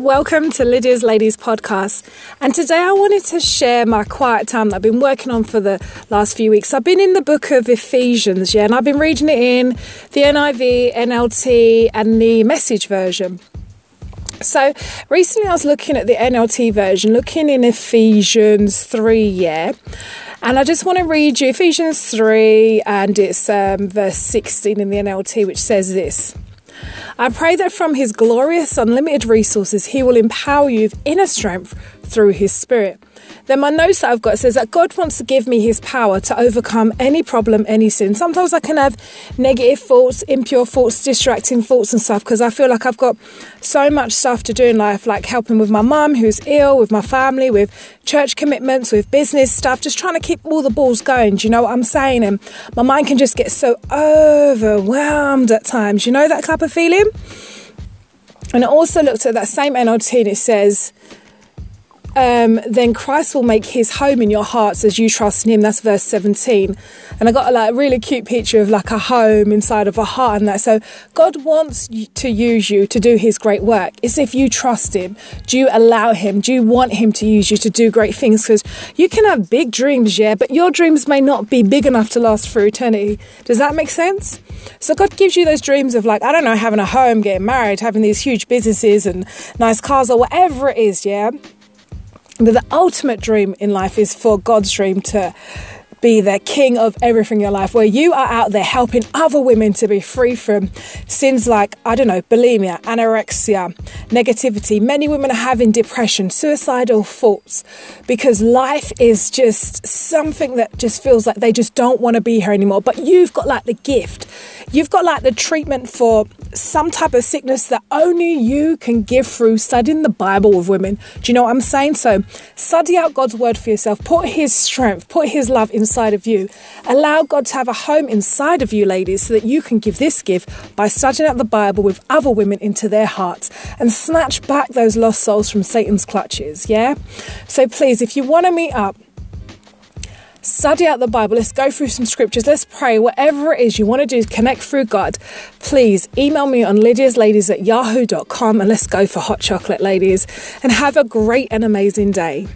Welcome to Lydia's Ladies podcast. And today I wanted to share my quiet time that I've been working on for the last few weeks. I've been in the book of Ephesians, yeah, and I've been reading it in the NIV, NLT, and the message version. So recently I was looking at the NLT version, looking in Ephesians 3, yeah. And I just want to read you Ephesians 3, and it's um, verse 16 in the NLT, which says this. I pray that from His glorious, unlimited resources, He will empower you with inner strength through His Spirit. Then my notes that I've got says that God wants to give me His power to overcome any problem, any sin. Sometimes I can have negative thoughts, impure thoughts, distracting thoughts, and stuff because I feel like I've got so much stuff to do in life, like helping with my mum who's ill, with my family, with church commitments, with business stuff, just trying to keep all the balls going. Do you know what I'm saying? And my mind can just get so overwhelmed at times. You know that type of feeling? And I also looked at that same NLT and it says, um, then Christ will make his home in your hearts as you trust in him. That's verse 17. And I got a like, a really cute picture of like a home inside of a heart and that. So God wants to use you to do his great work. It's if you trust him. Do you allow him? Do you want him to use you to do great things? Because you can have big dreams, yeah, but your dreams may not be big enough to last for eternity. Does that make sense? So God gives you those dreams of like, I don't know, having a home, getting married, having these huge businesses and nice cars or whatever it is, yeah? The ultimate dream in life is for God's dream to be the king of everything in your life, where you are out there helping other women to be free from sins like, I don't know, bulimia, anorexia, negativity. Many women are having depression, suicidal thoughts, because life is just something that just feels like they just don't want to be here anymore. But you've got like the gift, you've got like the treatment for some type of sickness that only you can give through studying the Bible with women. Do you know what I'm saying? So, study out God's word for yourself, put His strength, put His love inside of you. Allow God to have a home inside of you, ladies, so that you can give this gift by studying out the Bible with other women into their hearts and snatch back those lost souls from Satan's clutches. Yeah? So please, if you want to meet up, study out the Bible. Let's go through some scriptures. Let's pray. Whatever it is you want to do, connect through God. Please email me on lydiasladies at yahoo.com and let's go for hot chocolate, ladies. And have a great and amazing day.